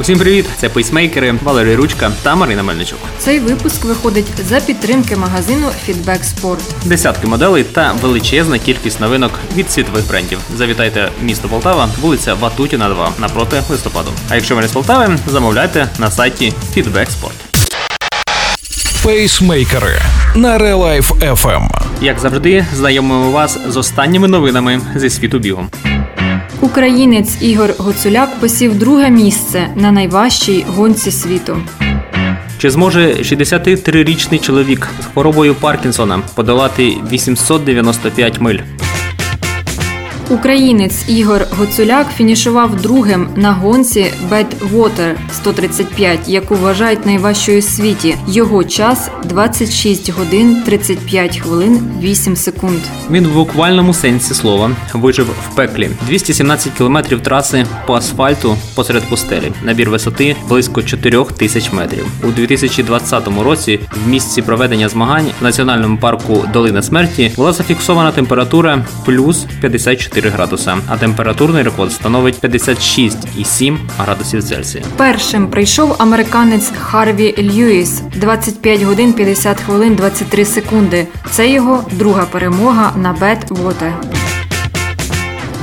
Усім привіт! Це пейсмейкери Валерій Ручка та Марина Мельничук. Цей випуск виходить за підтримки магазину Feedback Sport. Десятки моделей та величезна кількість новинок від світових брендів. Завітайте в місто Полтава, вулиця Ватутіна, 2 напроти листопаду. А якщо ви не з Полтави, замовляйте на сайті Feedback Sport. Пейсмейкери на Life FM. Як завжди, знайомимо вас з останніми новинами зі світу бігу. Українець Ігор Гоцуляк посів друге місце на найважчій гонці світу. Чи зможе 63-річний чоловік з хворобою Паркінсона подолати 895 миль? Українець Ігор Гоцуляк фінішував другим на гонці Бедвотер 135, яку вважають найважчою в світі. Його час 26 годин 35 хвилин 8 секунд. Він в буквальному сенсі слова вижив в пеклі 217 кілометрів траси по асфальту посеред пустелі. Набір висоти близько 4 тисяч метрів. У 2020 році в місці проведення змагань в національному парку Долина смерті була зафіксована температура плюс 54 градуса, а температурний рекорд становить 56,7 градусів Цельсія. Першим прийшов американець Харві Льюіс 25 годин 50 хвилин 23 секунди. Це його друга перемога на Бедвотер.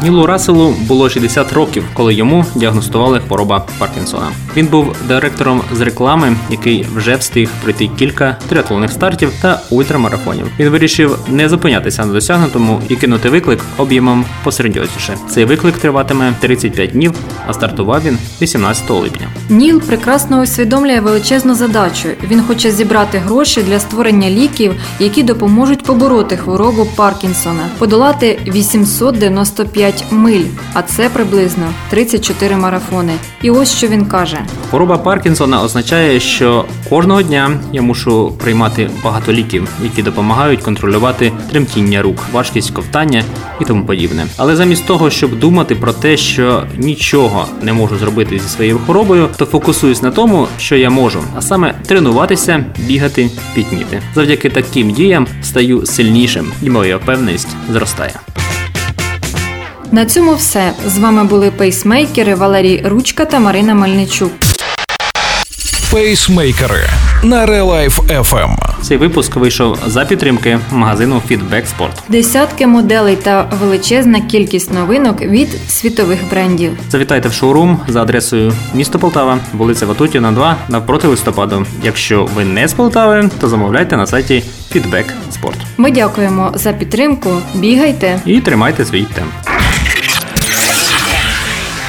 Нілу Расселу було 60 років, коли йому діагностували хвороба Паркінсона. Він був директором з реклами, який вже встиг пройти кілька триатлонних стартів та ультрамарафонів. Він вирішив не зупинятися на досягнутому і кинути виклик об'ємом посередньосніше. Цей виклик триватиме 35 днів, а стартував він 18 липня. Ніл прекрасно усвідомлює величезну задачу. Він хоче зібрати гроші для створення ліків, які допоможуть побороти хворобу Паркінсона, подолати 895 миль, а це приблизно 34 марафони. І ось що він каже: Хвороба Паркінсона означає, що кожного дня я мушу приймати багато ліків, які допомагають контролювати тремтіння рук, важкість ковтання і тому подібне. Але замість того, щоб думати про те, що нічого не можу зробити зі своєю хворобою, то фокусуюсь на тому, що я можу, а саме тренуватися, бігати, пітніти. Завдяки таким діям стаю сильнішим, і моя впевненість зростає. На цьому все. З вами були пейсмейкери Валерій Ручка та Марина Мельничук. Пейсмейкери на Real FM. Цей випуск вийшов за підтримки магазину Feedback Sport. Десятки моделей та величезна кількість новинок від світових брендів. Завітайте в шоурум за адресою місто Полтава, вулиця Ватутіна, 2, навпроти листопаду. Якщо ви не з Полтави, то замовляйте на сайті Feedback Sport. Ми дякуємо за підтримку. Бігайте! І тримайте свій темп.